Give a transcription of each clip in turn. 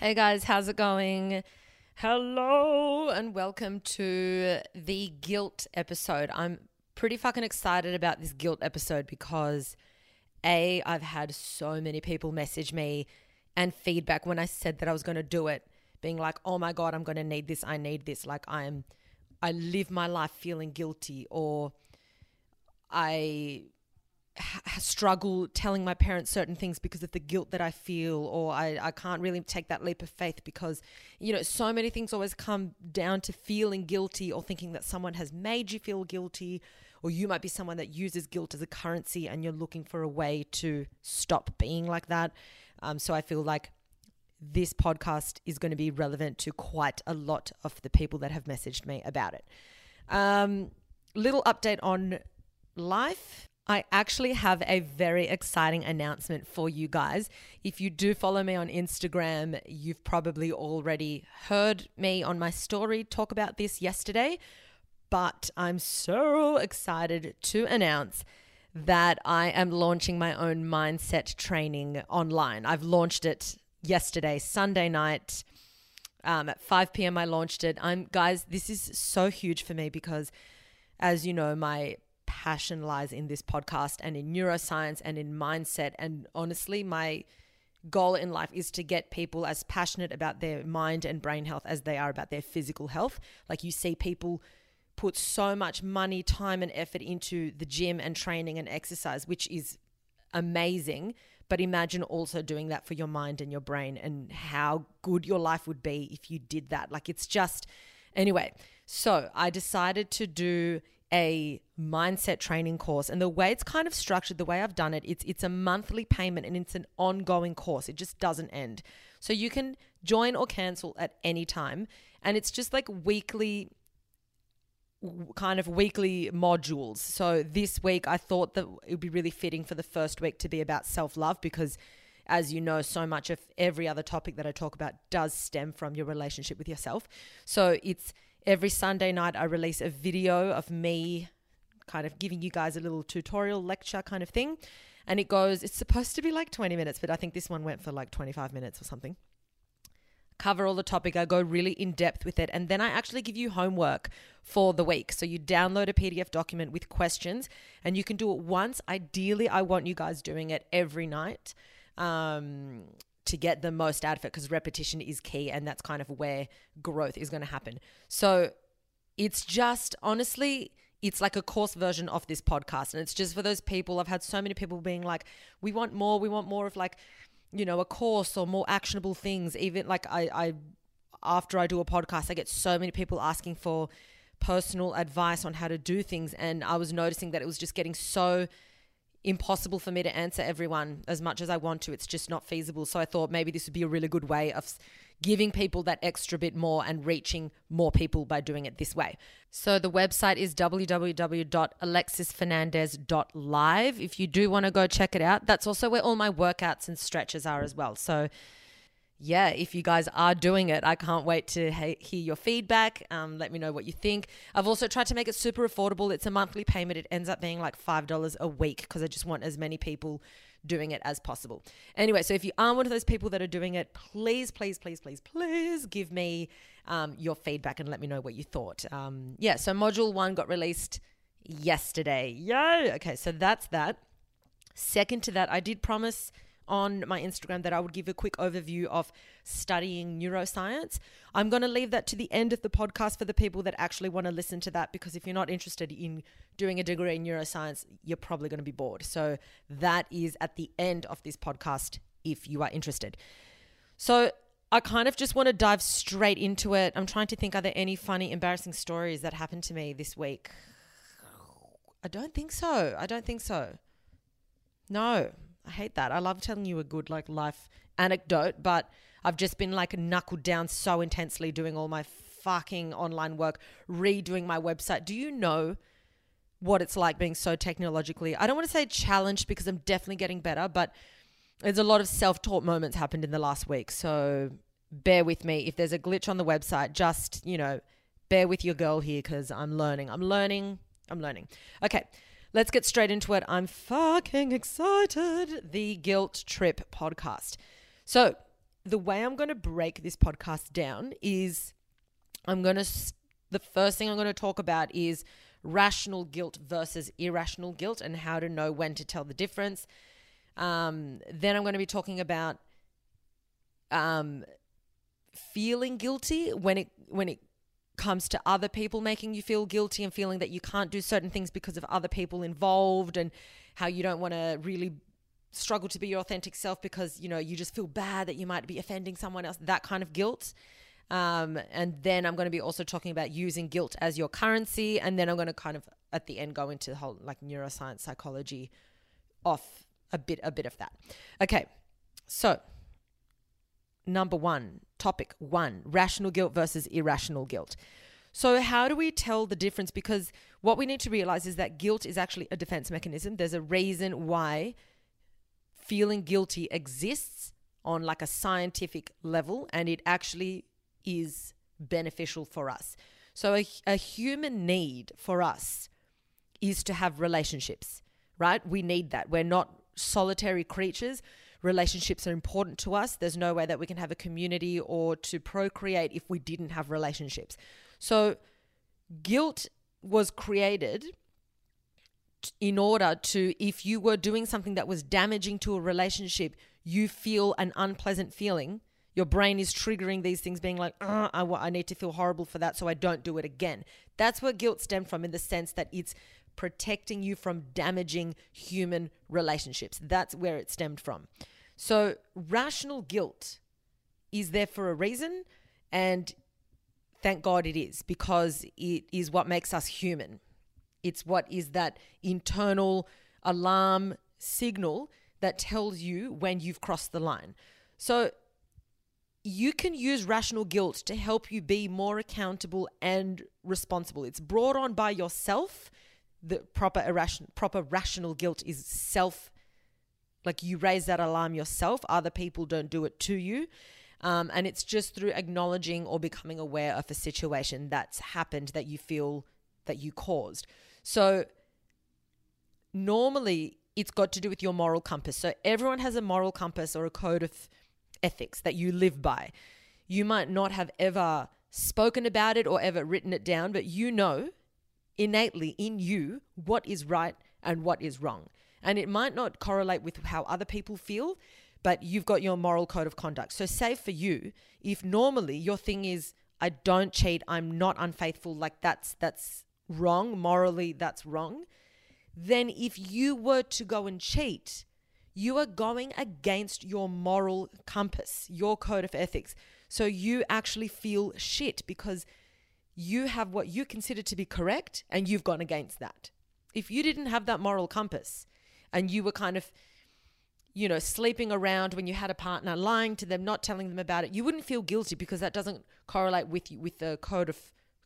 Hey guys, how's it going? Hello and welcome to the guilt episode. I'm pretty fucking excited about this guilt episode because A, I've had so many people message me and feedback when I said that I was going to do it, being like, "Oh my god, I'm going to need this. I need this." Like I'm I live my life feeling guilty or I struggle telling my parents certain things because of the guilt that I feel, or I, I can't really take that leap of faith because, you know, so many things always come down to feeling guilty or thinking that someone has made you feel guilty, or you might be someone that uses guilt as a currency and you're looking for a way to stop being like that. Um, so I feel like this podcast is going to be relevant to quite a lot of the people that have messaged me about it. Um, little update on life I actually have a very exciting announcement for you guys. If you do follow me on Instagram, you've probably already heard me on my story talk about this yesterday. But I'm so excited to announce that I am launching my own mindset training online. I've launched it yesterday, Sunday night. Um, at 5 p.m., I launched it. I'm guys, this is so huge for me because, as you know, my passion lies in this podcast and in neuroscience and in mindset. And honestly, my goal in life is to get people as passionate about their mind and brain health as they are about their physical health. Like you see people put so much money, time, and effort into the gym and training and exercise, which is amazing. But imagine also doing that for your mind and your brain and how good your life would be if you did that. Like it's just, anyway. So I decided to do a mindset training course. And the way it's kind of structured the way I've done it it's it's a monthly payment and it's an ongoing course. It just doesn't end. So you can join or cancel at any time. And it's just like weekly kind of weekly modules. So this week I thought that it would be really fitting for the first week to be about self-love because as you know so much of every other topic that I talk about does stem from your relationship with yourself. So it's Every Sunday night, I release a video of me kind of giving you guys a little tutorial lecture kind of thing. And it goes, it's supposed to be like 20 minutes, but I think this one went for like 25 minutes or something. Cover all the topic. I go really in depth with it. And then I actually give you homework for the week. So you download a PDF document with questions and you can do it once. Ideally, I want you guys doing it every night. Um, to get the most out of it because repetition is key and that's kind of where growth is going to happen. So it's just honestly, it's like a course version of this podcast. And it's just for those people. I've had so many people being like, we want more, we want more of like, you know, a course or more actionable things. Even like I, I after I do a podcast, I get so many people asking for personal advice on how to do things. And I was noticing that it was just getting so impossible for me to answer everyone as much as I want to. It's just not feasible. So I thought maybe this would be a really good way of giving people that extra bit more and reaching more people by doing it this way. So the website is www.alexisfernandez.live. If you do want to go check it out, that's also where all my workouts and stretches are as well. So yeah, if you guys are doing it, I can't wait to hear your feedback. Um, let me know what you think. I've also tried to make it super affordable. It's a monthly payment. It ends up being like $5 a week because I just want as many people doing it as possible. Anyway, so if you are one of those people that are doing it, please, please, please, please, please give me um, your feedback and let me know what you thought. Um, yeah, so module one got released yesterday. Yay! Okay, so that's that. Second to that, I did promise on my Instagram that I would give a quick overview of studying neuroscience. I'm going to leave that to the end of the podcast for the people that actually want to listen to that because if you're not interested in doing a degree in neuroscience, you're probably going to be bored. So that is at the end of this podcast if you are interested. So I kind of just want to dive straight into it. I'm trying to think are there any funny, embarrassing stories that happened to me this week? I don't think so. I don't think so. No, I hate that. I love telling you a good like life anecdote, but I've just been like knuckled down so intensely doing all my fucking online work, redoing my website. Do you know what it's like being so technologically? I don't want to say challenged because I'm definitely getting better, but there's a lot of self-taught moments happened in the last week. So bear with me. If there's a glitch on the website, just, you know, bear with your girl here because I'm learning. I'm learning. I'm learning. Okay. Let's get straight into it. I'm fucking excited. The Guilt Trip podcast. So, the way I'm going to break this podcast down is I'm going to, the first thing I'm going to talk about is rational guilt versus irrational guilt and how to know when to tell the difference. Um, then I'm going to be talking about um, feeling guilty when it when it comes to other people making you feel guilty and feeling that you can't do certain things because of other people involved and how you don't want to really struggle to be your authentic self because you know you just feel bad that you might be offending someone else that kind of guilt. Um, and then i'm going to be also talking about using guilt as your currency and then i'm going to kind of at the end go into the whole like neuroscience psychology off a bit a bit of that. Okay so number one topic one rational guilt versus irrational guilt so how do we tell the difference because what we need to realize is that guilt is actually a defense mechanism there's a reason why feeling guilty exists on like a scientific level and it actually is beneficial for us. So, a, a, human need for us is to have relationships, right? We need that. We're not solitary creatures. Relationships are important to us. There's no way that we can have a community or to procreate if we didn't have relationships. So, guilt was created in order to, if you were doing something that was damaging to a relationship, you feel an unpleasant feeling. Your brain is triggering these things, being like, ah, I, I need to feel horrible for that, so I don't do it again. That's where guilt stemmed from, in the sense that it's protecting you from damaging human relationships. That's where it stemmed from. So, rational guilt is there for a reason, and thank God it is, because it is what makes us human. It's what is that internal alarm signal that tells you when you've crossed the line. So you can use rational guilt to help you be more accountable and responsible. It's brought on by yourself. The proper irrational, proper rational guilt is self. Like you raise that alarm yourself. Other people don't do it to you. Um, and it's just through acknowledging or becoming aware of a situation that's happened that you feel that you caused. So normally it's got to do with your moral compass. So everyone has a moral compass or a code of ethics that you live by. You might not have ever spoken about it or ever written it down, but you know innately in you what is right and what is wrong. And it might not correlate with how other people feel, but you've got your moral code of conduct. So, say for you, if normally your thing is, I don't cheat, I'm not unfaithful, like that's that's wrong, morally that's wrong, then if you were to go and cheat, you are going against your moral compass, your code of ethics. So you actually feel shit because you have what you consider to be correct and you've gone against that. If you didn't have that moral compass and you were kind of, you know, sleeping around when you had a partner, lying to them, not telling them about it, you wouldn't feel guilty because that doesn't correlate with you with the code of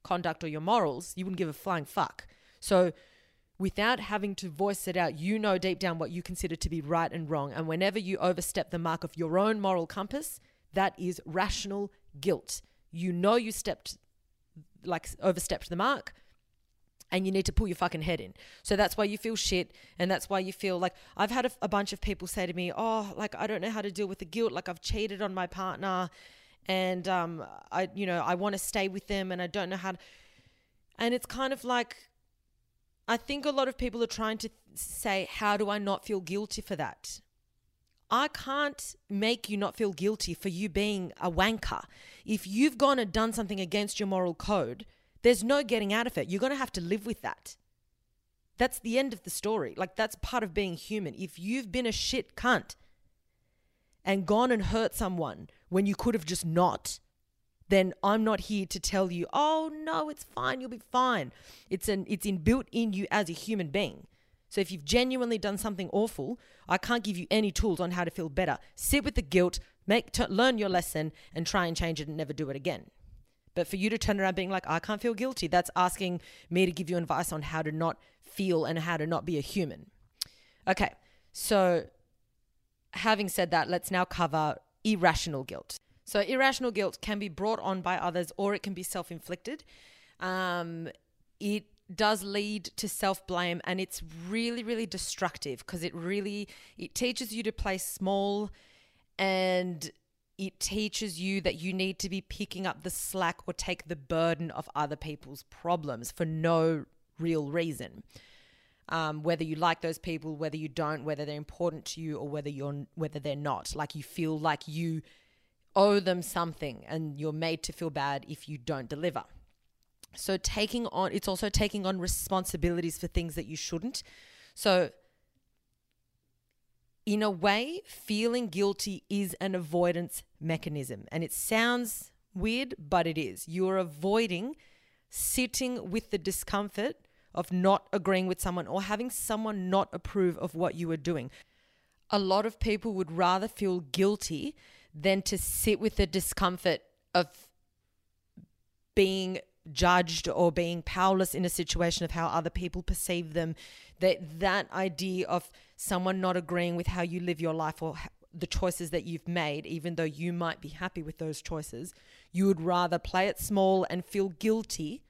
conduct or your morals, you wouldn't give a flying fuck. So, without having to voice it out, you know deep down what you consider to be right and wrong. And whenever you overstep the mark of your own moral compass, that is rational guilt. You know you stepped, like, overstepped the mark. And you need to pull your fucking head in. So that's why you feel shit. And that's why you feel like I've had a, a bunch of people say to me, Oh, like, I don't know how to deal with the guilt. Like, I've cheated on my partner and um, I, you know, I want to stay with them, and I don't know how. To, and it's kind of like, I think a lot of people are trying to say, how do I not feel guilty for that? I can't make you not feel guilty for you being a wanker. If you've gone and done something against your moral code, there's no getting out of it. You're going to have to live with that. That's the end of the story. Like, that's part of being human. If you've been a shit cunt and gone and hurt someone when you could have just not, then I'm not here to tell you, oh no, it's fine, you'll be fine. It's an it's inbuilt in you as a human being. So if you've genuinely done something awful, I can't give you any tools on how to feel better. Sit with the guilt, make t- learn your lesson, and try and change it and never do it again. But for you to turn around being like, I can't feel guilty, that's asking me to give you advice on how to not feel and how to not be a human. Okay, so having said that, let's now cover irrational guilt. So, irrational guilt can be brought on by others or it can be self inflicted. Um, it does lead to self blame and it's really, really destructive because it really it teaches you to play small and it teaches you that you need to be picking up the slack or take the burden of other people's problems for no real reason. Um, whether you like those people, whether you don't, whether they're important to you, or whether you're whether they're not. Like you feel like you owe them something, and you're made to feel bad if you don't deliver. So taking on, it's also taking on responsibilities for things that you shouldn't. So in a way, feeling guilty is an avoidance mechanism. And it sounds weird, but it is. You're avoiding sitting with the discomfort of not agreeing with someone or having someone not approve of what you are doing. A lot of people would rather feel guilty than to sit with the discomfort of being judged or being powerless in a situation of how other people perceive them that that idea of someone not agreeing with how you live your life or the choices that you've made even though you might be happy with those choices you would rather play it small and feel guilty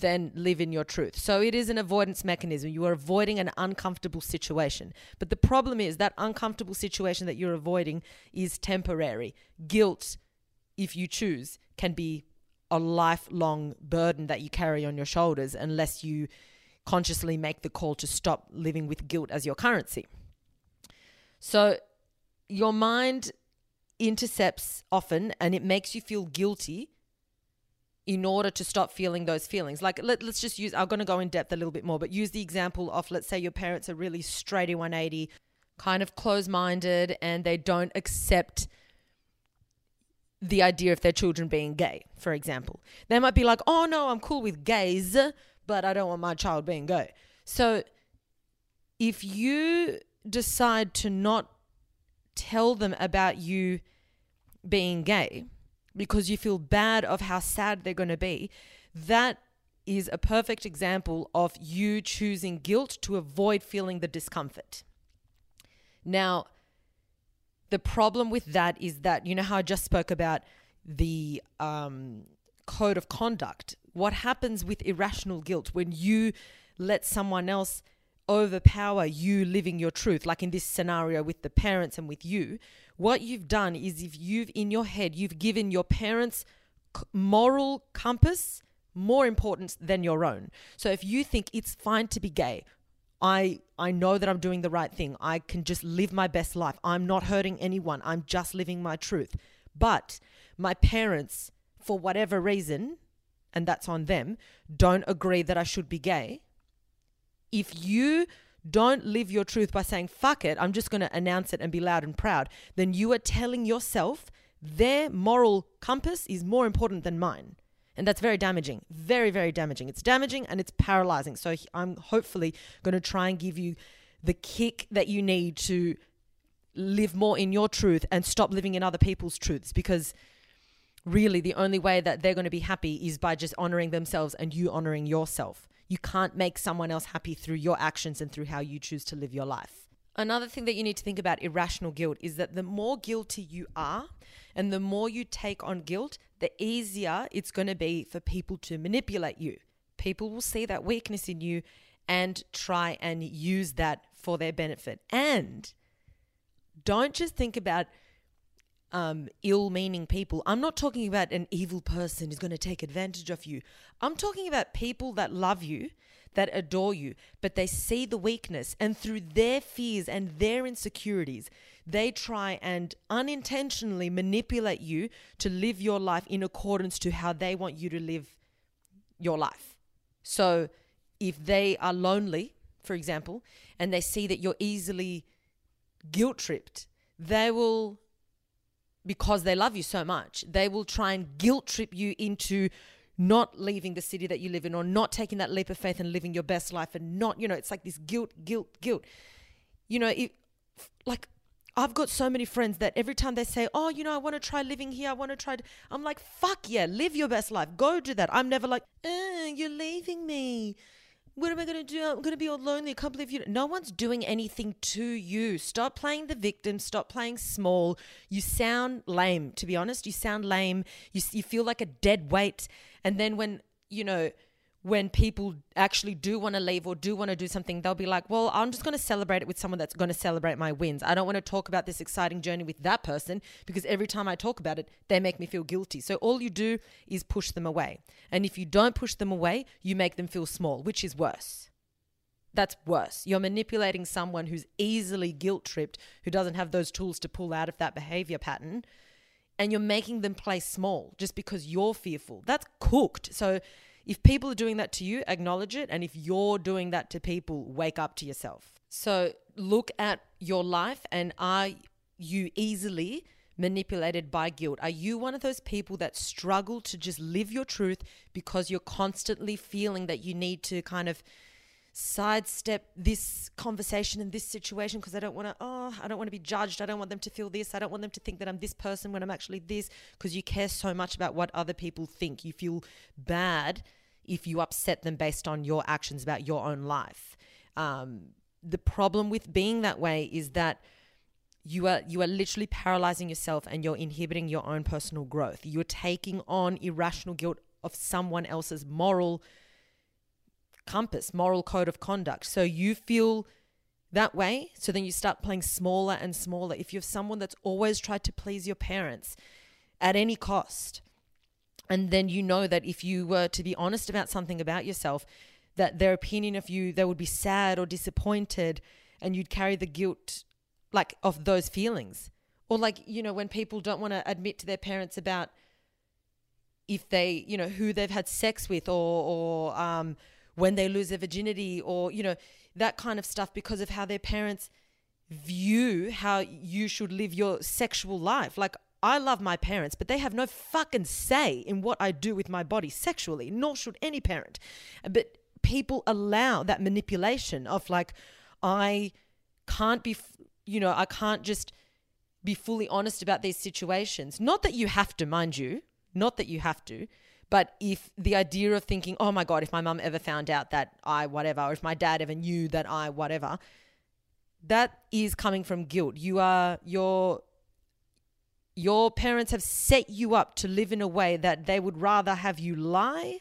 than live in your truth. So it is an avoidance mechanism. You are avoiding an uncomfortable situation. But the problem is that uncomfortable situation that you're avoiding is temporary. Guilt, if you choose, can be a lifelong burden that you carry on your shoulders unless you consciously make the call to stop living with guilt as your currency. So your mind intercepts often and it makes you feel guilty in order to stop feeling those feelings. Like, let, us just use, I'm going to go in depth a little bit more, but use the example of, let's say, your parents are really straighty 180, kind of close minded, and they don't accept the idea of their children being gay, for example. They might be like, oh no, I'm cool with gays, but I don't want my child being gay. So if you decide to not tell them about you being gay because you feel bad of how sad they're going to be, that is a perfect example of you choosing guilt to avoid feeling the discomfort. Now, the problem with that is that you know how I just spoke about the um, code of conduct. What happens with irrational guilt when you let someone else overpower you living your truth, like in this scenario with the parents and with you? What you've done is if you've in your head you've given your parents moral compass more importance than your own. So if you think it's fine to be gay, I I know that I'm doing the right thing. I can just live my best life. I'm not hurting anyone. I'm just living my truth. But my parents for whatever reason and that's on them don't agree that I should be gay. If you don't live your truth by saying fuck it, I'm just going to announce it and be loud and proud, then you are telling yourself their moral compass is more important than mine. And that's very damaging. Very, very damaging. It's damaging and it's paralyzing. So I'm hopefully going to try and give you the kick that you need to live more in your truth and stop living in other people's truths because really the only way that they're going to be happy is by just honoring themselves and you honoring yourself. You can't make someone else happy through your actions and through how you choose to live your life. Another thing that you need to think about irrational guilt is that the more guilty you are and the more you take on guilt, the easier it's going to be for people to manipulate you. People will see that weakness in you and try and use that for their benefit. And don't just think about um, ill meaning people. I'm not talking about an evil person who's going to take advantage of you. I'm talking about people that love you that adore you, but they see the weakness and through their fears and their insecurities, they try and unintentionally manipulate you to live your life in accordance to how they want you to live your life. So if they are lonely, for example, and they see that you're easily guilt tripped, they will because they love you so much, they will try and guilt trip you into not leaving the city that you live in or not taking that leap of faith and living your best life and not, you know, it's like this guilt, guilt, guilt. You know, it, like I've got so many friends that every time they say, "Oh, you know, I want to try living here. I want to try," I'm like, "Fuck yeah, live your best life. Go do that." I'm never like, eh, "You're leaving me what am I going to do? I'm going to be all lonely. I can't believe you. No one's doing anything to you. Stop playing the victim. Stop playing small. You sound lame, to be honest. You sound lame. You, you feel like a dead weight. And then when, you know, when people actually do want to leave or do want to do something, they'll be like, well, I'm just going to celebrate it with someone that's going to celebrate my wins. I don't want to talk about this exciting journey with that person because every time I talk about it, they make me feel guilty. So all you do is push them away. And if you don't push them away, you make them feel small, which is worse. That's worse. You're manipulating someone who's easily guilt tripped, who doesn't have those tools to pull out of that behavior pattern, and you're making them play small just because you're fearful. That's cooked. So if people are doing that to you, acknowledge it. And if you're doing that to people, wake up to yourself. So look at your life and are you easily manipulated by guilt? Are you one of those people that struggle to just live your truth because you're constantly feeling that you need to kind of sidestep this conversation and this situation because I don't want to oh I don't want to be judged. I don't want them to feel this. I don't want them to think that I'm this person when I'm actually this because you care so much about what other people think. You feel bad if you upset them based on your actions about your own life. Um, the problem with being that way is that you are you are literally paralyzing yourself and you're inhibiting your own personal growth. You're taking on irrational guilt of someone else's moral compass, moral code of conduct. So you feel that way. So then you start playing smaller and smaller. If you're someone that's always tried to please your parents at any cost, and then you know that if you were to be honest about something about yourself, that their opinion of you, they would be sad or disappointed, and you'd carry the guilt like of those feelings. Or like, you know, when people don't want to admit to their parents about if they, you know, who they've had sex with or or um when they lose their virginity or, you know, that kind of stuff because of how their parents view how you should live your sexual life. Like, I love my parents, but they have no fucking say in what I do with my body sexually, nor should any parent. But people allow that manipulation of like, I can't be, you know, I can't just be fully honest about these situations. Not that you have to, mind you, not that you have to, but if the idea of thinking, oh my God, if my mum ever found out that I whatever, or if my dad ever knew that I whatever, that is coming from guilt. You are your your parents have set you up to live in a way that they would rather have you lie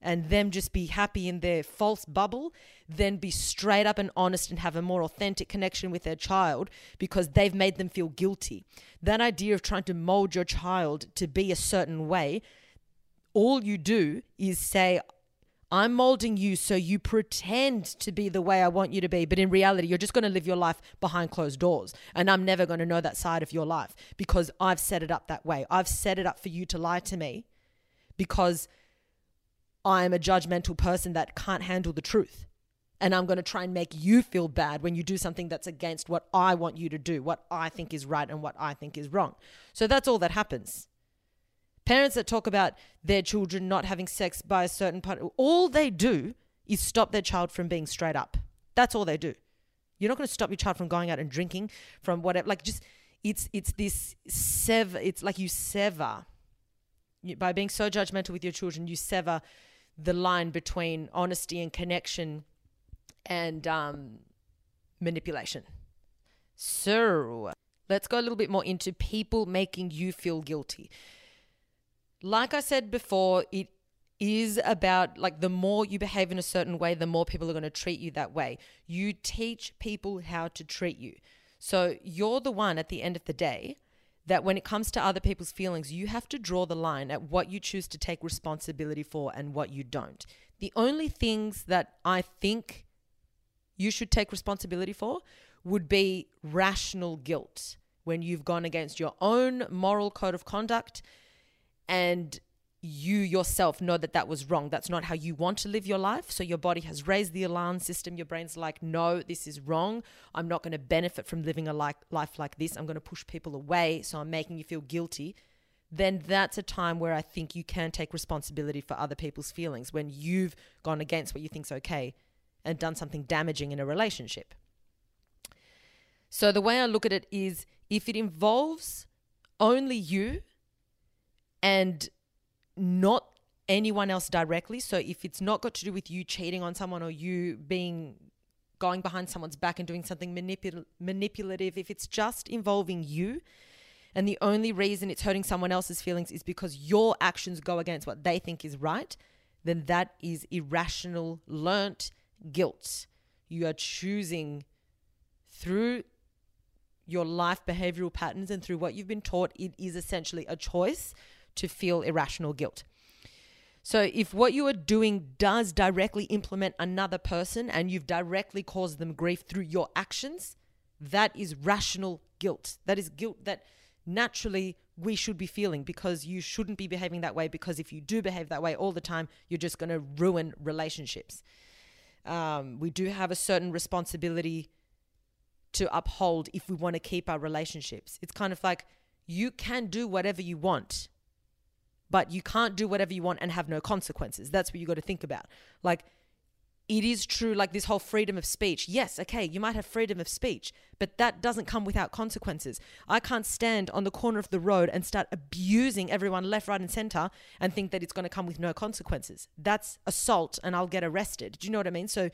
and them just be happy in their false bubble than be straight up and honest and have a more authentic connection with their child because they've made them feel guilty. That idea of trying to mold your child to be a certain way all you do is say, I'm molding you so you pretend to be the way I want you to be. But in reality, you're just going to live your life behind closed doors. And I'm never going to know that side of your life because I've set it up that way. I've set it up for you to lie to me because I'm a judgmental person that can't handle the truth. And I'm going to try and make you feel bad when you do something that's against what I want you to do, what I think is right and what I think is wrong. So that's all that happens. Parents that talk about their children not having sex by a certain part, all they do is stop their child from being straight up. That's all they do. You're not going to stop your child from going out and drinking, from whatever. Like just, it's it's this sever. It's like you sever you, by being so judgmental with your children. You sever the line between honesty and connection and um, manipulation. So let's go a little bit more into people making you feel guilty like I said before, it is about like the more you behave in a certain way, the more people are going to treat you that way. You teach people how to treat you. So you're the one at the end of the day that when it comes to other people's feelings, you have to draw the line at what you choose to take responsibility for and what you don't. The only things that I think you should take responsibility for would be rational guilt when you've gone against your own moral code of conduct and you yourself know that that was wrong. That's not how you want to live your life. So your body has raised the alarm system. Your brain's like, no, this is wrong. I'm not going to benefit from living a like, life like this. I'm going to push people away. So I'm making you feel guilty. Then that's a time where I think you can take responsibility for other people's feelings when you've gone against what you think's okay and done something damaging in a relationship. So the way I look at it is if it involves only you and not anyone else directly. So if it's not got to do with you cheating on someone or you being going behind someone's back and doing something manipul- manipulative, if it's just involving you and the only reason it's hurting someone else's feelings is because your actions go against what they think is right, then that is irrational, learnt guilt. You are choosing through your life behavioral patterns and through what you've been taught, it is essentially a choice to feel irrational guilt. So, if what you are doing does directly implement another person and you've directly caused them grief through your actions, that is rational guilt. That is guilt that naturally we should be feeling because you shouldn't be behaving that way. Because if you do behave that way all the time, you're just going to ruin relationships. Um, we do have a certain responsibility to uphold if we want to keep our relationships. It's kind of like you can do whatever you want but you can't do whatever you want and have no consequences. That's what you got to think about. Like, it is true, like this whole freedom of speech. Yes, okay, you might have freedom of speech, but that doesn't come without consequences. I can't stand on the corner of the road and start abusing everyone left, right, and center and think that it's going to come with no consequences. That's assault and I'll get arrested. Do you know what I mean? So,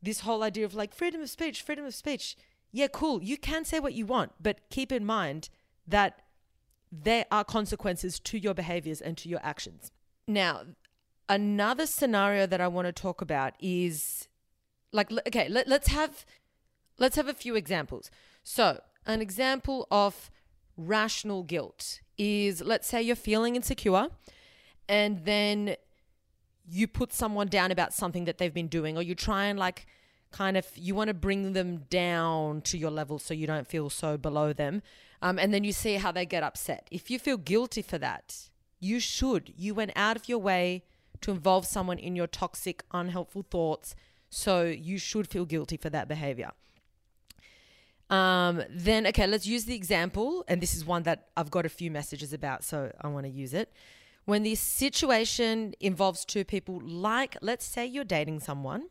this whole idea of like freedom of speech, freedom of speech, yeah, cool. You can say what you want, but keep in mind that there are consequences to your behaviors and to your actions. Now, another scenario that I want to talk about is like okay, let, let's have let's have a few examples. So, an example of rational guilt is let's say you're feeling insecure and then you put someone down about something that they've been doing or you try and like kind of you want to bring them down to your level so you don't feel so below them um, and then you see how they get upset. If you feel guilty for that, you should. You went out of your way to involve someone in your toxic, unhelpful thoughts. So you should feel guilty for that behavior. Um, then, okay, let's use the example. And this is one that I've got a few messages about, so I want to use it. When the situation involves two people, like let's say you're dating someone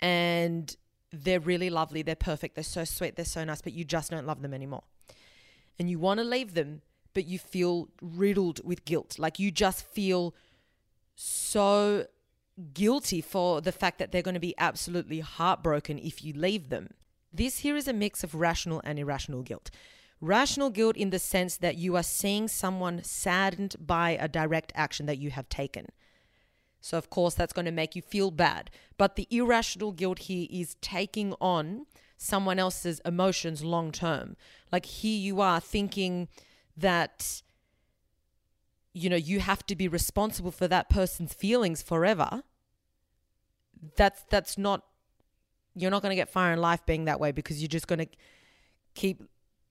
and they're really lovely, they're perfect, they're so sweet, they're so nice, but you just don't love them anymore and you want to leave them, but you feel riddled with guilt. Like you just feel so guilty for the fact that they're going to be absolutely heartbroken if you leave them. This here is a mix of rational and irrational guilt. Rational guilt in the sense that you are seeing someone saddened by a direct action that you have taken. So, of course, that's going to make you feel bad. But the irrational guilt here is taking on someone else's emotions long term. Like here you are thinking that you know you have to be responsible for that person's feelings forever. That's that's not you're not going to get far in life being that way because you're just going to keep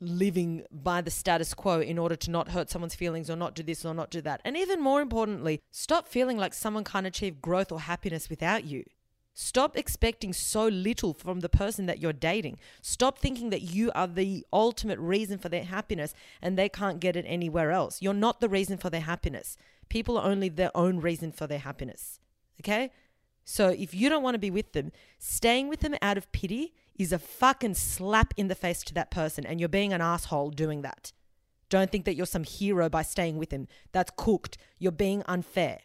living by the status quo in order to not hurt someone's feelings or not do this or not do that. And even more importantly, stop feeling like someone can't achieve growth or happiness without you. Stop expecting so little from the person that you're dating. Stop thinking that you are the ultimate reason for their happiness and they can't get it anywhere else. You're not the reason for their happiness. People are only their own reason for their happiness. Okay? So if you don't want to be with them, staying with them out of pity is a fucking slap in the face to that person and you're being an asshole doing that. Don't think that you're some hero by staying with them. That's cooked. You're being unfair.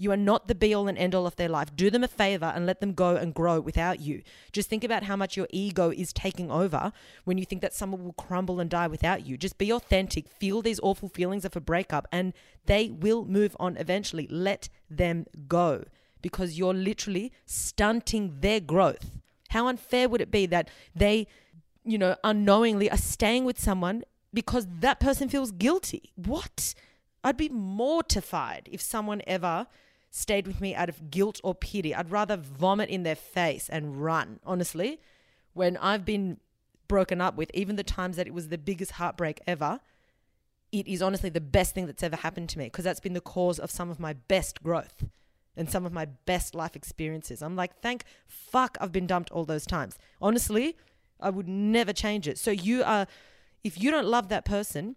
You are not the be all and end all of their life. Do them a favor and let them go and grow without you. Just think about how much your ego is taking over when you think that someone will crumble and die without you. Just be authentic, feel these awful feelings of a breakup, and they will move on eventually. Let them go because you're literally stunting their growth. How unfair would it be that they, you know, unknowingly are staying with someone because that person feels guilty? What? I'd be mortified if someone ever stayed with me out of guilt or pity. I'd rather vomit in their face and run, honestly. When I've been broken up with, even the times that it was the biggest heartbreak ever, it is honestly the best thing that's ever happened to me because that's been the cause of some of my best growth and some of my best life experiences. I'm like, thank fuck I've been dumped all those times. Honestly, I would never change it. So you are, if you don't love that person,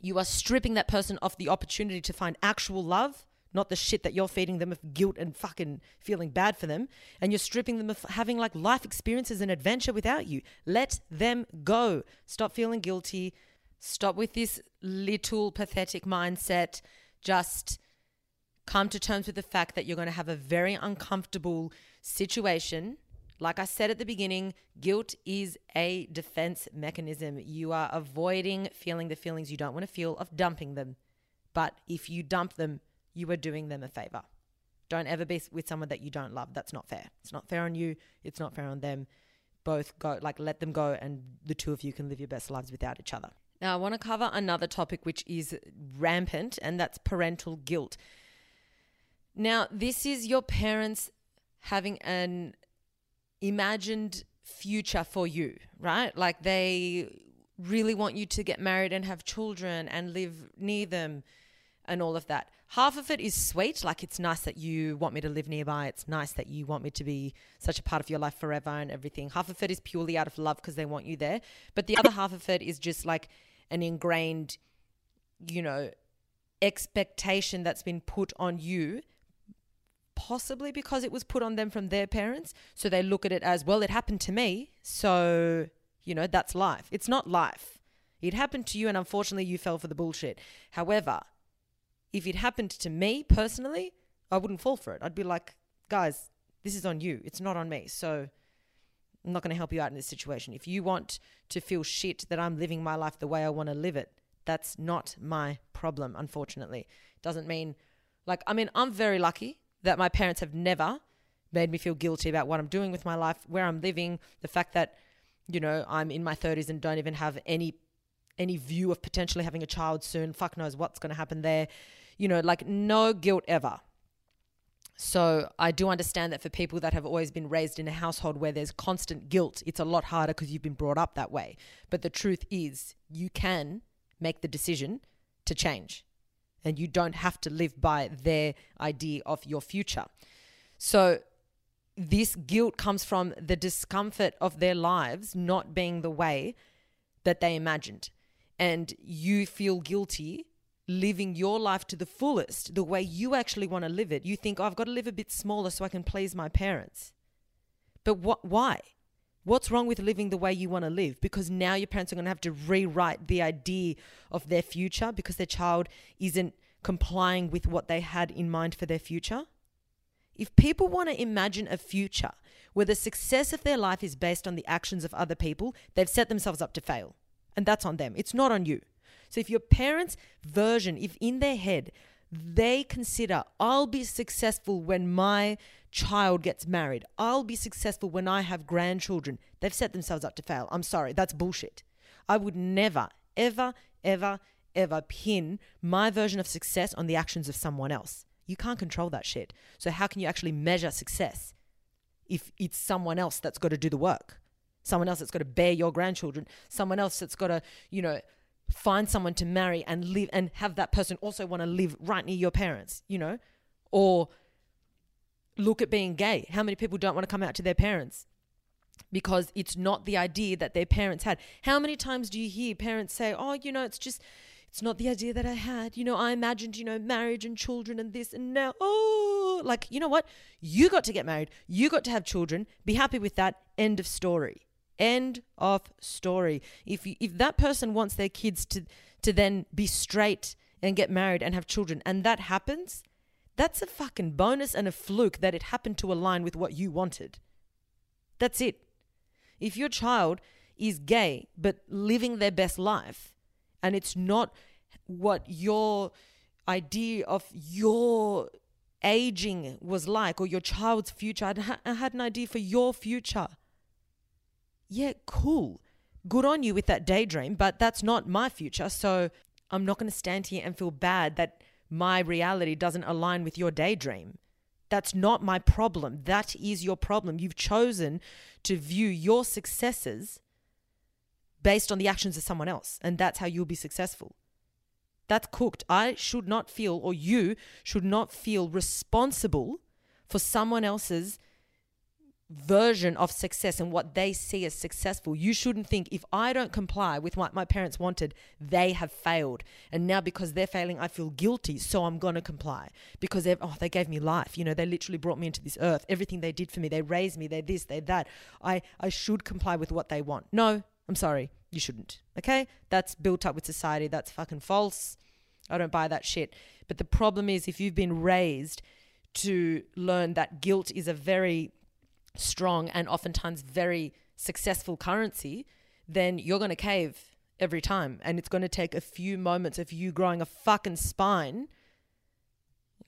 you are stripping that person of the opportunity to find actual love not the shit that you're feeding them of guilt and fucking feeling bad for them. And you're stripping them of having like life experiences and adventure without you. Let them go. Stop feeling guilty. Stop with this little pathetic mindset. Just come to terms with the fact that you're going to have a very uncomfortable situation. Like I said at the beginning, guilt is a defense mechanism. You are avoiding feeling the feelings you don't want to feel of dumping them. But if you dump them, you are doing them a favor. Don't ever be with someone that you don't love. That's not fair. It's not fair on you. It's not fair on them. Both go, like, let them go, and the two of you can live your best lives without each other. Now, I want to cover another topic which is rampant, and that's parental guilt. Now, this is your parents having an imagined future for you, right? Like they really want you to get married and have children and live near them and all of that. Half of it is sweet, like it's nice that you want me to live nearby. It's nice that you want me to be such a part of your life forever and everything. Half of it is purely out of love because they want you there. But the other half of it is just like an ingrained, you know, expectation that's been put on you possibly because it was put on them from their parents. So they look at it as, well, it happened to me. So, you know, that's life. It's not life. It happened to you, and unfortunately, you fell for the bullshit. However, if it happened to me personally, I wouldn't fall for it. I'd be like, guys, this is on you. It's not on me. So I'm not going to help you out in this situation. If you want to feel shit that I'm living my life the way I want to live it, that's not my problem, unfortunately. Doesn't mean, like, I mean, I'm very lucky that my parents have never made me feel guilty about what I'm doing with my life, where I'm living, the fact that, you know, I'm in my 30s and don't even have any any view of potentially having a child soon. Fuck knows what's going to happen there. You know, like no guilt ever. So I do understand that for people that have always been raised in a household where there's constant guilt, it's a lot harder because you've been brought up that way. But the truth is, you can make the decision to change and you don't have to live by their idea of your future. So, this guilt comes from the discomfort of their lives not being the way that they imagined. And you feel guilty living your life to the fullest, the way you actually want to live it. You think, oh, I've got to live a bit smaller so I can please my parents. But what, why? What's wrong with living the way you want to live? Because now your parents are going to have to rewrite the idea of their future because their child isn't complying with what they had in mind for their future. If people want to imagine a future where the success of their life is based on the actions of other people, they've set themselves up to fail. And that's on them. It's not on you. So if your parents' version, if in their head they consider, I'll be successful when my child gets married. I'll be successful when I have grandchildren. They've set themselves up to fail. I'm sorry, that's bullshit. I would never, ever, ever, ever pin my version of success on the actions of someone else. You can't control that shit. So, how can you actually measure success if it's someone else that's got to do the work? Someone else that's got to bear your grandchildren, someone else that's got to, you know, find someone to marry and live and have that person also want to live right near your parents, you know? Or look at being gay. How many people don't want to come out to their parents? Because it's not the idea that their parents had. How many times do you hear parents say, Oh, you know, it's just, it's not the idea that I had. You know, I imagined, you know, marriage and children and this and now, oh, like, you know what? You got to get married. You got to have children. Be happy with that. End of story. End of story. If you, if that person wants their kids to to then be straight and get married and have children and that happens, that's a fucking bonus and a fluke that it happened to align with what you wanted. That's it. If your child is gay but living their best life and it's not what your idea of your aging was like or your child's future, I had an idea for your future. Yeah, cool. Good on you with that daydream, but that's not my future. So I'm not going to stand here and feel bad that my reality doesn't align with your daydream. That's not my problem. That is your problem. You've chosen to view your successes based on the actions of someone else, and that's how you'll be successful. That's cooked. I should not feel, or you should not feel responsible for someone else's version of success and what they see as successful. You shouldn't think if I don't comply with what my parents wanted, they have failed. And now because they're failing, I feel guilty, so I'm going to comply because they oh they gave me life. You know, they literally brought me into this earth. Everything they did for me, they raised me, they this, they that. I I should comply with what they want. No, I'm sorry, you shouldn't. Okay? That's built up with society. That's fucking false. I don't buy that shit. But the problem is if you've been raised to learn that guilt is a very strong and oftentimes very successful currency, then you're going to cave every time. And it's going to take a few moments of you growing a fucking spine,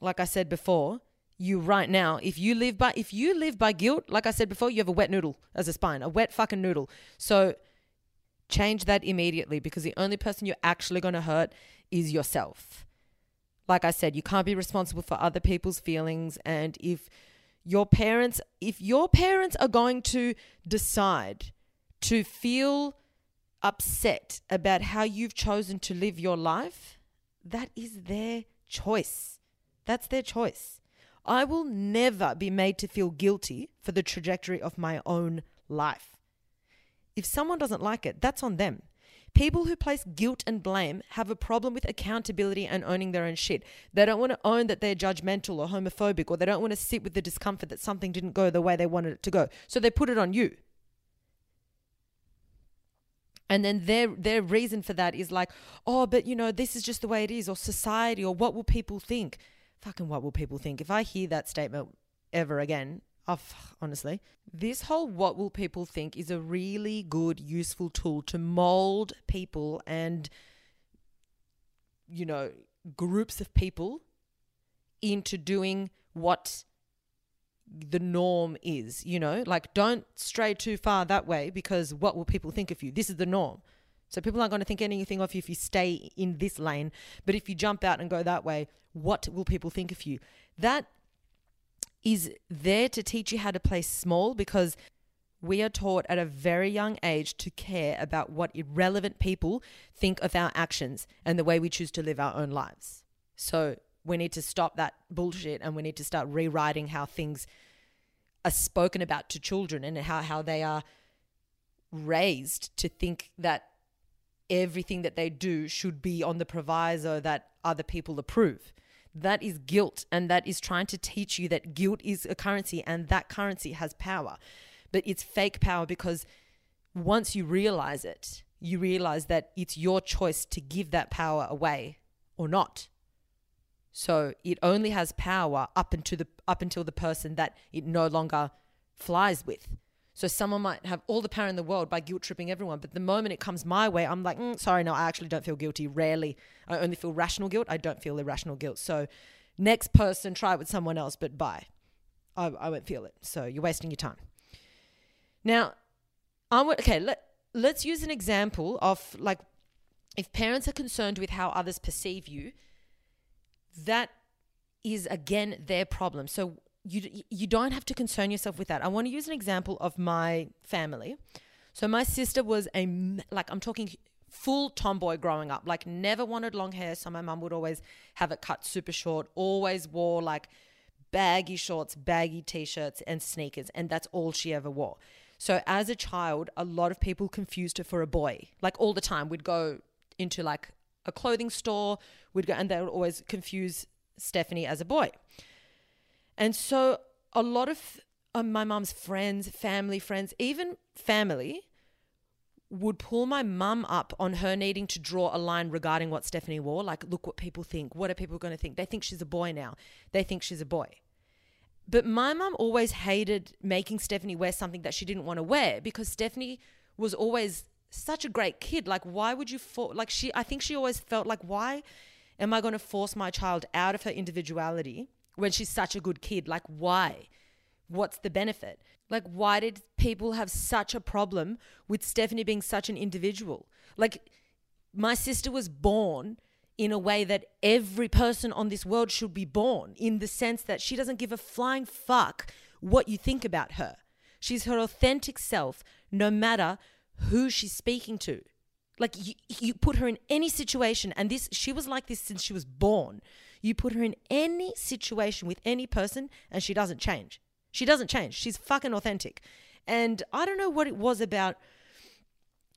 like I said before, you right now. If you live by if you live by guilt, like I said before, you have a wet noodle as a spine, a wet fucking noodle. So change that immediately because the only person you're actually going to hurt is yourself. Like I said, you can't be responsible for other people's feelings and if your parents if your parents are going to decide to feel upset about how you've chosen to live your life, that is their choice. That's their choice. I will never be made to feel guilty for the trajectory of my own life. If someone doesn't like it, that's on them. People who place guilt and blame have a problem with accountability and owning their own shit. They don't want to own that they're judgmental or homophobic, or they don't want to sit with the discomfort that something didn't go the way they wanted it to go. So they put it on you. And then their their reason for that is like, oh, but you know, this is just the way it is, or society, or what will people think? Fucking what will people think? If I hear that statement ever again, Oh, off honestly, this whole what will people think is a really good, useful tool to mold people and you know, groups of people into doing what the norm is, you know? Like, don't stray too far that way because what will people think of you? This is the norm. So people aren't going to think anything of you if you stay in this lane. But if you jump out and go that way, what will people think of you? That is there to teach you how to play small because we are taught at a very young age to care about what irrelevant people think of our actions and the way we choose to live our own lives. So we need to stop that bullshit and we need to start rewriting how things are spoken about to children and how, how they are raised to think that everything that they do should be on the proviso that other people approve. That is guilt, and that is trying to teach you that guilt is a currency and that currency has power. But it's fake power because once you realize it, you realize that it's your choice to give that power away or not. So it only has power up until the up until the person that it no longer flies with. So someone might have all the power in the world by guilt tripping everyone, but the moment it comes my way, I'm like, mm, sorry, no, I actually don't feel guilty. Rarely, I only feel rational guilt. I don't feel irrational guilt. So next person, try it with someone else, but bye. I, I won't feel it. So you're wasting your time. Now, I'm okay. Let let's use an example of like if parents are concerned with how others perceive you that is again their problem. So you you don't have to concern yourself with that. I want to use an example of my family. So my sister was a like I'm talking full tomboy growing up. Like never wanted long hair, so my mum would always have it cut super short. Always wore like baggy shorts, baggy t-shirts and sneakers and that's all she ever wore. So as a child, a lot of people confused her for a boy. Like all the time we'd go into like a clothing store. We'd go, and they would always confuse Stephanie as a boy. And so a lot of uh, my mum's friends, family friends, even family would pull my mum up on her needing to draw a line regarding what Stephanie wore. Like, look what people think. What are people going to think? They think she's a boy now. They think she's a boy. But my mum always hated making Stephanie wear something that she didn't want to wear because Stephanie was always such a great kid. Like, why would you for like she? I think she always felt like, why am I going to force my child out of her individuality when she's such a good kid? Like, why? What's the benefit? Like, why did people have such a problem with Stephanie being such an individual? Like, my sister was born in a way that every person on this world should be born, in the sense that she doesn't give a flying fuck what you think about her. She's her authentic self, no matter who she's speaking to. Like you, you put her in any situation, and this she was like this since she was born. You put her in any situation with any person, and she doesn't change. She doesn't change. She's fucking authentic. And I don't know what it was about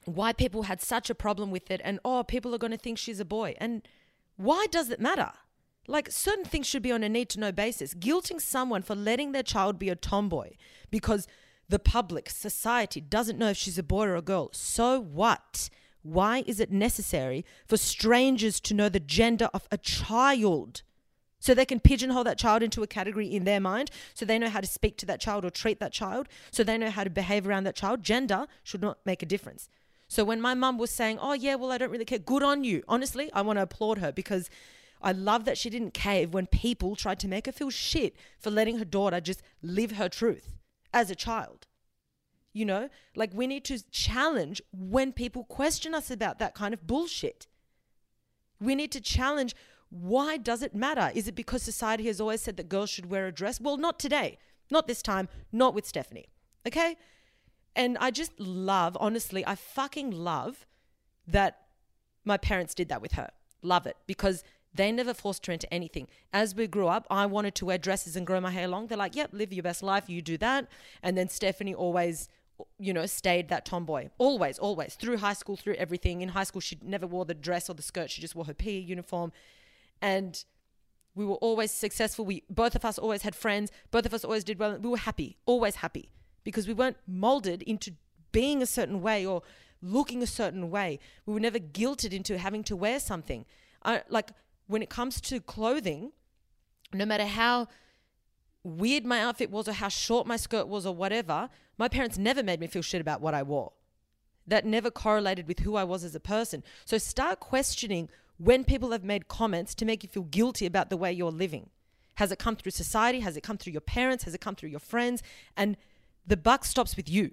why people had such a problem with it, and oh, people are going to think she's a boy. And why does it matter? Like certain things should be on a need to know basis. Guilting someone for letting their child be a tomboy because the public, society doesn't know if she's a boy or a girl. So what? Why is it necessary for strangers to know the gender of a child? So they can pigeonhole that child into a category in their mind, so they know how to speak to that child or treat that child, so they know how to behave around that child. Gender should not make a difference. So when my mum was saying, Oh, yeah, well, I don't really care, good on you. Honestly, I want to applaud her because I love that she didn't cave when people tried to make her feel shit for letting her daughter just live her truth as a child. You know, like we need to challenge when people question us about that kind of bullshit. We need to challenge why does it matter? Is it because society has always said that girls should wear a dress? Well, not today. Not this time. Not with Stephanie. Okay? And I just love, honestly, I fucking love that my parents did that with her. Love it because they never forced her into anything. As we grew up, I wanted to wear dresses and grow my hair long. They're like, yep, live your best life. You do that. And then Stephanie always, you know, stayed that tomboy. Always, always. Through high school, through everything. In high school, she never wore the dress or the skirt. She just wore her PE uniform. And we were always successful. We both of us always had friends. Both of us always did well. We were happy, always happy, because we weren't molded into being a certain way or looking a certain way. We were never guilted into having to wear something. I, like when it comes to clothing, no matter how weird my outfit was or how short my skirt was or whatever, my parents never made me feel shit about what I wore. That never correlated with who I was as a person. So start questioning when people have made comments to make you feel guilty about the way you're living. Has it come through society? Has it come through your parents? Has it come through your friends? And the buck stops with you.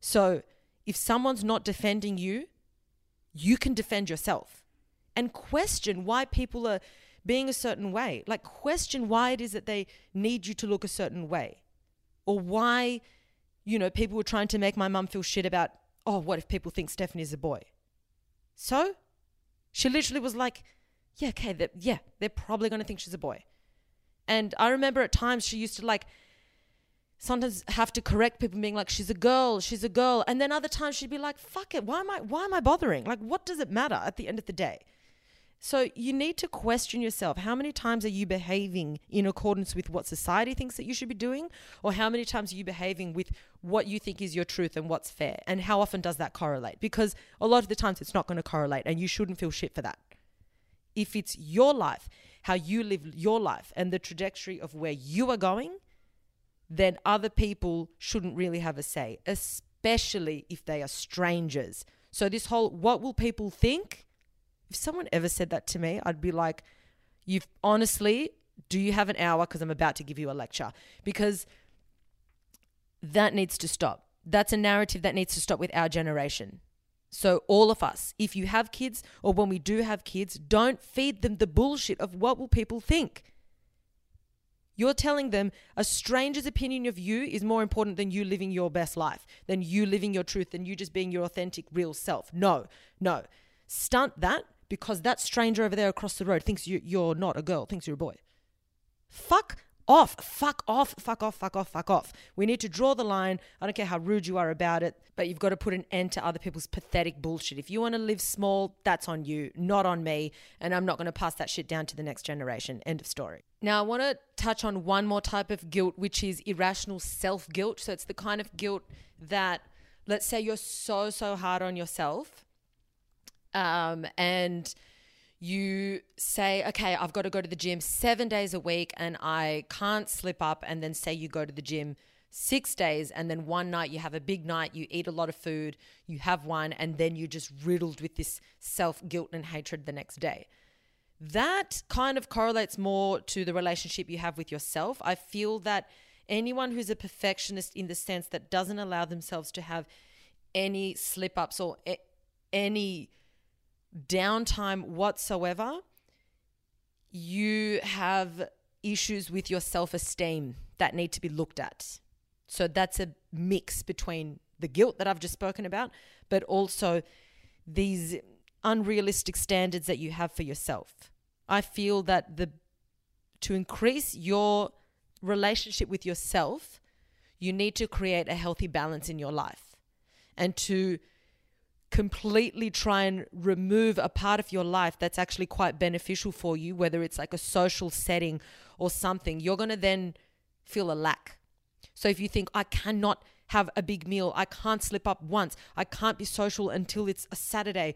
So if someone's not defending you, you can defend yourself and question why people are being a certain way. Like, question why it is that they need you to look a certain way or why, you know, people were trying to make my mum feel shit about, oh, what if people think Stephanie's a boy? So she literally was like, yeah, okay, they're, yeah, they're probably going to think she's a boy. And I remember at times she used to like sometimes have to correct people being like, she's a girl, she's a girl. And then other times she'd be like, fuck it, why am I, why am I bothering? Like, what does it matter at the end of the day? So you need to question yourself. How many times are you behaving in accordance with what society thinks that you should be doing? Or how many times are you behaving with what you think is your truth and what's fair? And how often does that correlate? Because a lot of the times it's not going to correlate and you shouldn't feel shit for that. If it's your life, how you live your life and the trajectory of where you are going, then other people shouldn't really have a say, especially if they are strangers. So this whole what will people think? If someone ever said that to me, I'd be like, you've honestly, do you have an hour? Because I'm about to give you a lecture. Because that needs to stop. That's a narrative that needs to stop with our generation. So, all of us, if you have kids or when we do have kids, don't feed them the bullshit of what will people think. You're telling them a stranger's opinion of you is more important than you living your best life, than you living your truth, than you just being your authentic, real self. No, no. Stunt that because that stranger over there across the road thinks you, you're not a girl, thinks you're a boy. Fuck off, fuck off, fuck off, fuck off, fuck off. We need to draw the line. I don't care how rude you are about it, but you've got to put an end to other people's pathetic bullshit. If you want to live small, that's on you, not on me. And I'm not going to pass that shit down to the next generation. End of story. Now, I want to touch on one more type of guilt, which is irrational self guilt. So it's the kind of guilt that, let's say, you're so, so hard on yourself um, and you say, okay, I've got to go to the gym seven days a week and I can't slip up, and then say you go to the gym six days, and then one night you have a big night, you eat a lot of food, you have one, and then you're just riddled with this self guilt and hatred the next day. That kind of correlates more to the relationship you have with yourself. I feel that anyone who's a perfectionist in the sense that doesn't allow themselves to have any slip ups or any downtime whatsoever, you have issues with your self esteem that need to be looked at. So that's a mix between the guilt that I've just spoken about, but also these unrealistic standards that you have for yourself. I feel that the to increase your relationship with yourself, you need to create a healthy balance in your life. And to completely try and remove a part of your life that's actually quite beneficial for you, whether it's like a social setting or something, you're going to then feel a lack. So if you think, I cannot have a big meal, I can't slip up once, I can't be social until it's a Saturday,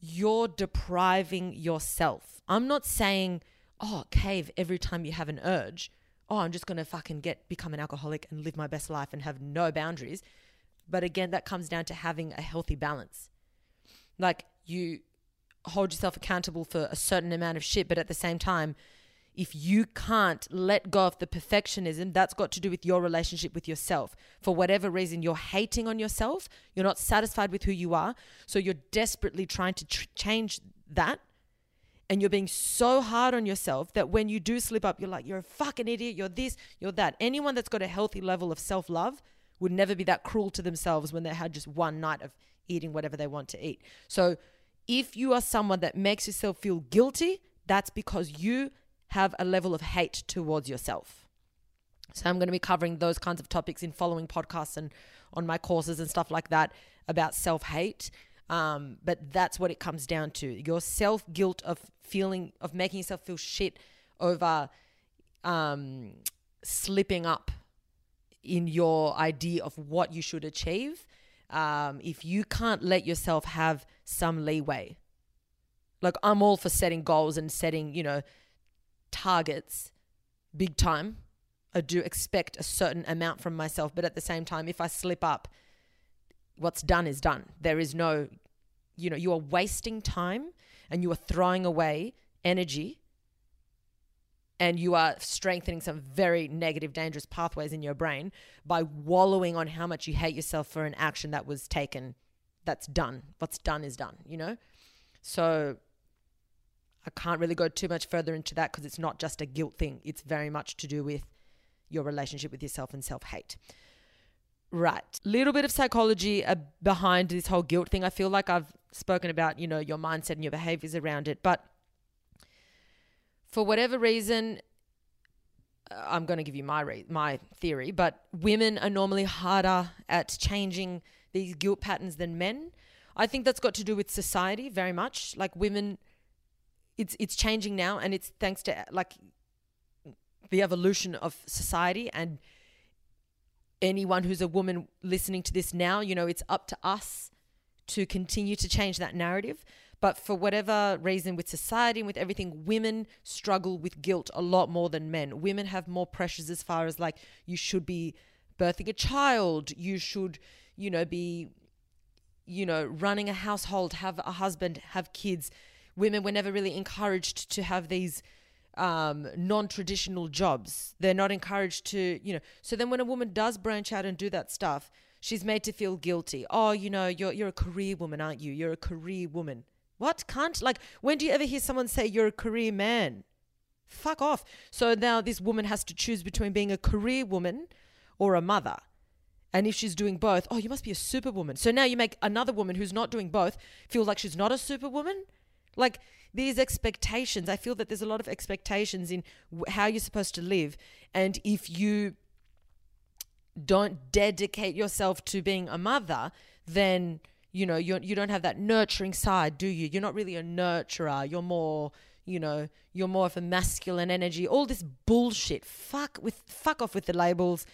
you're depriving yourself. I'm not saying, oh, cave every time you have an urge. Oh, I'm just going to fucking get become an alcoholic and live my best life and have no boundaries. But again, that comes down to having a healthy balance. Like you hold yourself accountable for a certain amount of shit, but at the same time, if you can't let go of the perfectionism, that's got to do with your relationship with yourself. For whatever reason, you're hating on yourself, you're not satisfied with who you are, so you're desperately trying to tr- change that. And you're being so hard on yourself that when you do slip up, you're like, you're a fucking idiot, you're this, you're that. Anyone that's got a healthy level of self love would never be that cruel to themselves when they had just one night of eating whatever they want to eat. So if you are someone that makes yourself feel guilty, that's because you have a level of hate towards yourself. So I'm going to be covering those kinds of topics in following podcasts and on my courses and stuff like that about self hate. Um, but that's what it comes down to your self guilt of feeling, of making yourself feel shit over um, slipping up in your idea of what you should achieve. Um, if you can't let yourself have some leeway, like I'm all for setting goals and setting, you know, targets big time. I do expect a certain amount from myself, but at the same time, if I slip up, what's done is done. There is no, you know, you are wasting time and you are throwing away energy and you are strengthening some very negative, dangerous pathways in your brain by wallowing on how much you hate yourself for an action that was taken, that's done. What's done is done, you know? So I can't really go too much further into that because it's not just a guilt thing. It's very much to do with your relationship with yourself and self hate. Right. Little bit of psychology uh, behind this whole guilt thing. I feel like I've spoken about, you know, your mindset and your behaviors around it. But for whatever reason, uh, I'm going to give you my re- my theory, but women are normally harder at changing these guilt patterns than men. I think that's got to do with society very much. Like women it's it's changing now and it's thanks to like the evolution of society and anyone who's a woman listening to this now you know it's up to us to continue to change that narrative but for whatever reason with society and with everything women struggle with guilt a lot more than men women have more pressures as far as like you should be birthing a child you should you know be you know running a household have a husband have kids women were never really encouraged to have these um, non-traditional jobs. They're not encouraged to, you know. So then when a woman does branch out and do that stuff, she's made to feel guilty. Oh, you know, you're you're a career woman, aren't you? You're a career woman. What? Can't like when do you ever hear someone say you're a career man? Fuck off. So now this woman has to choose between being a career woman or a mother. And if she's doing both, oh, you must be a superwoman. So now you make another woman who's not doing both feel like she's not a superwoman like these expectations, I feel that there's a lot of expectations in how you're supposed to live. And if you don't dedicate yourself to being a mother, then you know you you don't have that nurturing side, do you? You're not really a nurturer. You're more you know you're more of a masculine energy. All this bullshit. Fuck with fuck off with the labels.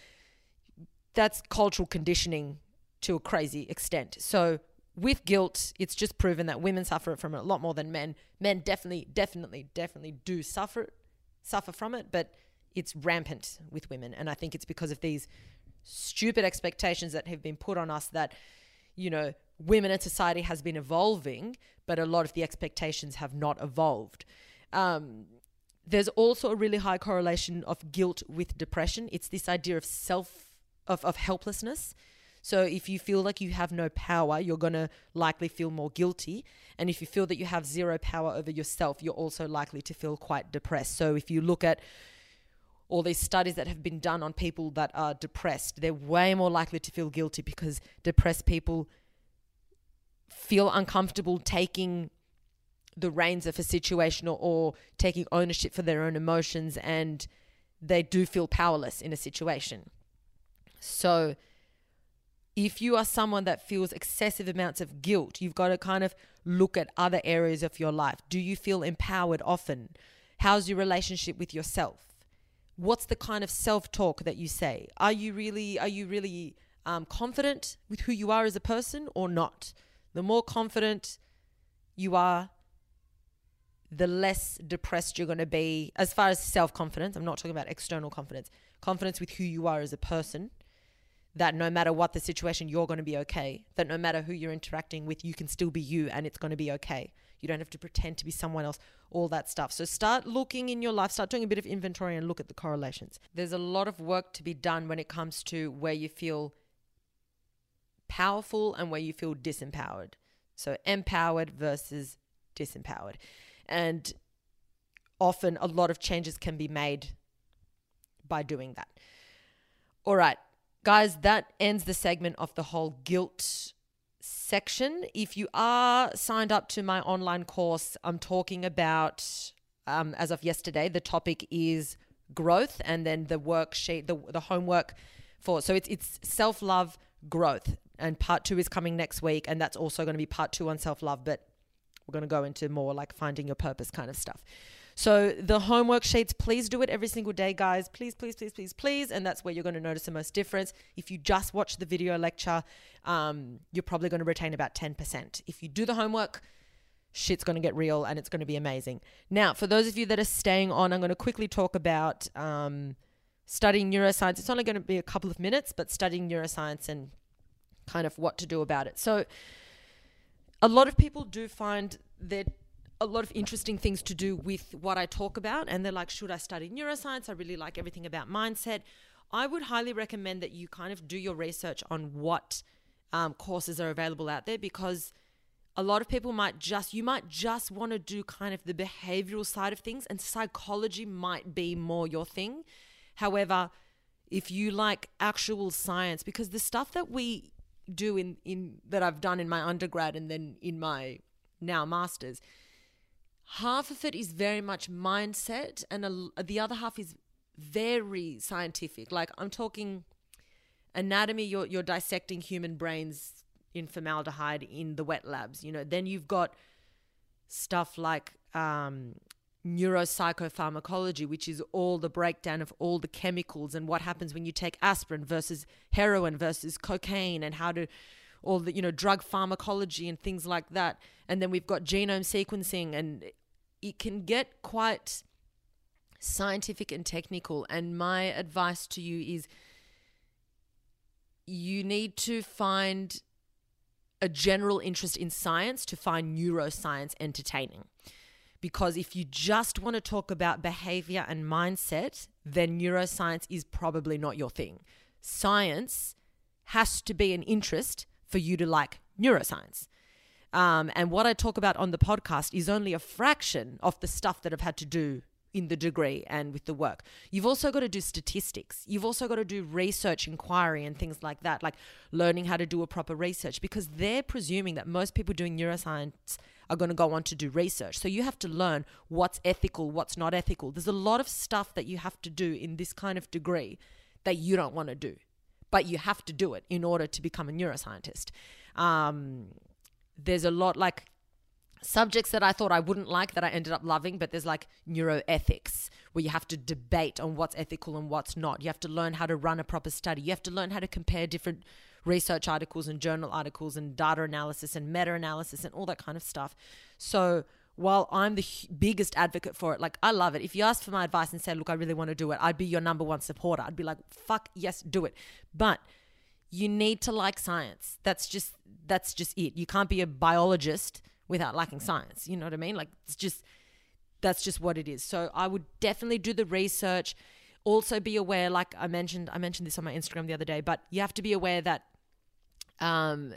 That's cultural conditioning to a crazy extent. So with guilt, it's just proven that women suffer from it a lot more than men. Men definitely, definitely, definitely do suffer suffer from it, but it's rampant with women. And I think it's because of these stupid expectations that have been put on us that, you know, women in society has been evolving, but a lot of the expectations have not evolved. Um, there's also a really high correlation of guilt with depression. It's this idea of self of, of helplessness. So if you feel like you have no power, you're going to likely feel more guilty. And if you feel that you have zero power over yourself, you're also likely to feel quite depressed. So if you look at all these studies that have been done on people that are depressed, they're way more likely to feel guilty because depressed people feel uncomfortable taking the reins of a situation or, or, taking ownership for their own emotions and they do feel powerless in a situation. So if you are someone that feels excessive amounts of guilt, you've got to kind of look at other areas of your life. Do you feel empowered often? How's your relationship with yourself? What's the kind of self-talk that you say? Are you really are you really um, confident with who you are as a person or not? The more confident you are, the less depressed you're going to be as far as self-confidence. I'm not talking about external confidence. Confidence with who you are as a person that no matter what the situation, you're going to be okay. That no matter who you're interacting with, you can still be you and it's going to be okay. You don't have to pretend to be someone else, all that stuff. So start looking in your life, start doing a bit of inventory and look at the correlations. There's a lot of work to be done when it comes to where you feel powerful and where you feel disempowered. So empowered versus disempowered. And often a lot of changes can be made by doing that. All right, guys, that ends the segment of the whole guilt section. If you are signed up to my online course, I'm talking about, um, as of yesterday, the topic is growth, and then the worksheet, the, the homework for, so it's, it's self love growth. And part two is coming next week, and that's also going to be part two on self love, but we're going to go into more like finding your purpose kind of stuff. So the homework sheets, please do it every single day, guys. Please, please, please, please, please. And that's where you're going to notice the most difference. If you just watch the video lecture, um, you're probably going to retain about 10%. If you do the homework, shit's going to get real and it's going to be amazing. Now, for those of you that are staying on, I'm going to quickly talk about um, studying neuroscience. It's only going to be a couple of minutes, but studying neuroscience and kind of what to do about it. So, a lot of people do find that a lot of interesting things to do with what I talk about. And they're like, should I study neuroscience? I really like everything about mindset. I would highly recommend that you kind of do your research on what um, courses are available out there because a lot of people might just, you might just want to do kind of the behavioral side of things, and psychology might be more your thing. However, if you like actual science, because the stuff that we do in, in that I've done in my undergrad and then in my now masters, half of it is very much mindset and a, the other half is very scientific. Like i'm talking anatomy you're, you're dissecting human brains in formaldehyde in the wet labs you know. Then you've got stuff like um, neuropsychopharmacology which is all the breakdown of all the chemicals and what happens when you take aspirin versus heroin versus cocaine and how to all the you know drug pharmacology and things like that. And then we've got genome sequencing and it can get quite scientific and technical. And my advice to you is you need to find a general interest in science to find neuroscience entertaining because if you just want to talk about behavior and mindset then neuroscience is probably not your thing science has to be an interest for you to like neuroscience. Um, and what I talk about on the podcast is only a fraction of the stuff that I've had to do in the degree and with the work. You've also got to do statistics. You've also got to do research inquiry and things like that, like learning how to do a proper research because they're presuming that most people doing neuroscience are going to go on to do research. So you have to learn what's ethical, what's not ethical. There's a lot of stuff that you have to do in this kind of degree that you don't want to do but you have to do it in order to become a neuroscientist. Um, there's a lot like subjects that I thought I wouldn't like that I ended up loving, but there's like neuroethics where you have to debate on what's ethical and what's not. You have to learn how to run a proper study. You have to learn how to compare different research articles and journal articles and data analysis and meta analysis and all that kind of stuff. So, while I'm the biggest advocate for it, like I love it. If you ask for my advice and say, look, I really want to do it, I'd be your number one supporter. I'd be like, fuck, yes, do it. But you need to like science. That's just that's just it. You can't be a biologist without liking science. You know what I mean? Like it's just that's just what it is. So I would definitely do the research. Also be aware, like I mentioned, I mentioned this on my Instagram the other day, but you have to be aware that um,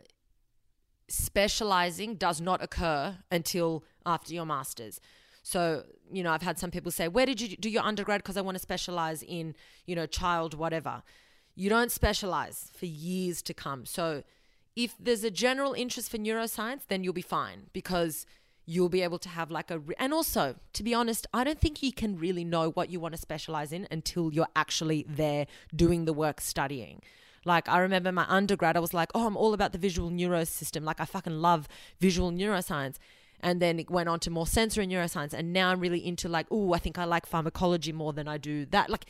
specializing does not occur until after your master's. So, you know, I've had some people say, Where did you do your undergrad? Because I want to specialize in, you know, child, whatever. You don't specialize for years to come. So, if there's a general interest for neuroscience, then you'll be fine because you'll be able to have like a. Re- and also, to be honest, I don't think you can really know what you want to specialize in until you're actually there doing the work studying. Like I remember my undergrad, I was like, oh, I'm all about the visual neuro system. Like I fucking love visual neuroscience. And then it went on to more sensory neuroscience and now i'm really into like oh i think i like pharmacology more than i do that. Like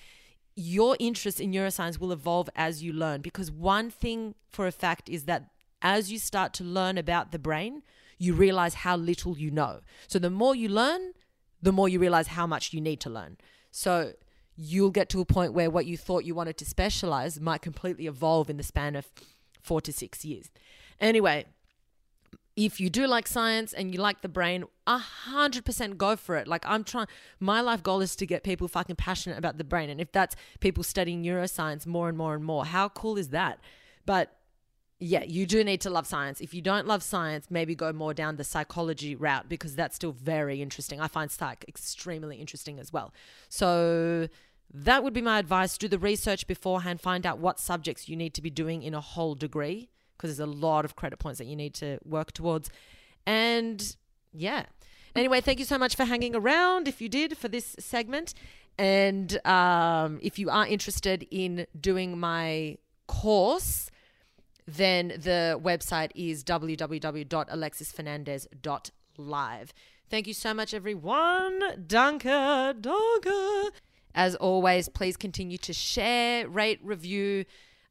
your interest in neuroscience will evolve as you learn because one thing for a fact is that as you start to learn about the brain you realize how little you know. So the more you learn the more you realize how much you need to learn. So you'll get to a point where what you thought you wanted to specialize might completely evolve in the span of four to six years anyway if you do like science and you like the brain, a hundred percent go for it. Like I'm trying, my life goal is to get people fucking passionate about the brain. And if that's people studying neuroscience more and more and more, how cool is that? But yeah, you do need to love science. If you don't love science, maybe go more down the psychology route because that's still very interesting. I find psych extremely interesting as well. So that would be my advice. Do the research beforehand, find out what subjects you need to be doing in a whole degree because there's a lot of credit points that you need to work towards. And yeah. Anyway, thank you so much for hanging around if you did for this segment. And um, if you are interested in doing my course, then the website is www.alexisfernandez.live. Thank you so much, everyone. Danke, danke. As always, please continue to share, rate, review.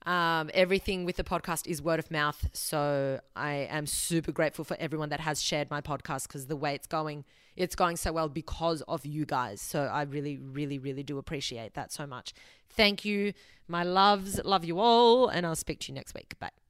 Um, everything with the podcast is word of mouth. So I am super grateful for everyone that has shared my podcast because the way it's going, it's going so well because of you guys. So I really, really, really do appreciate that so much. Thank you, my loves. Love you all. And I'll speak to you next week. Bye.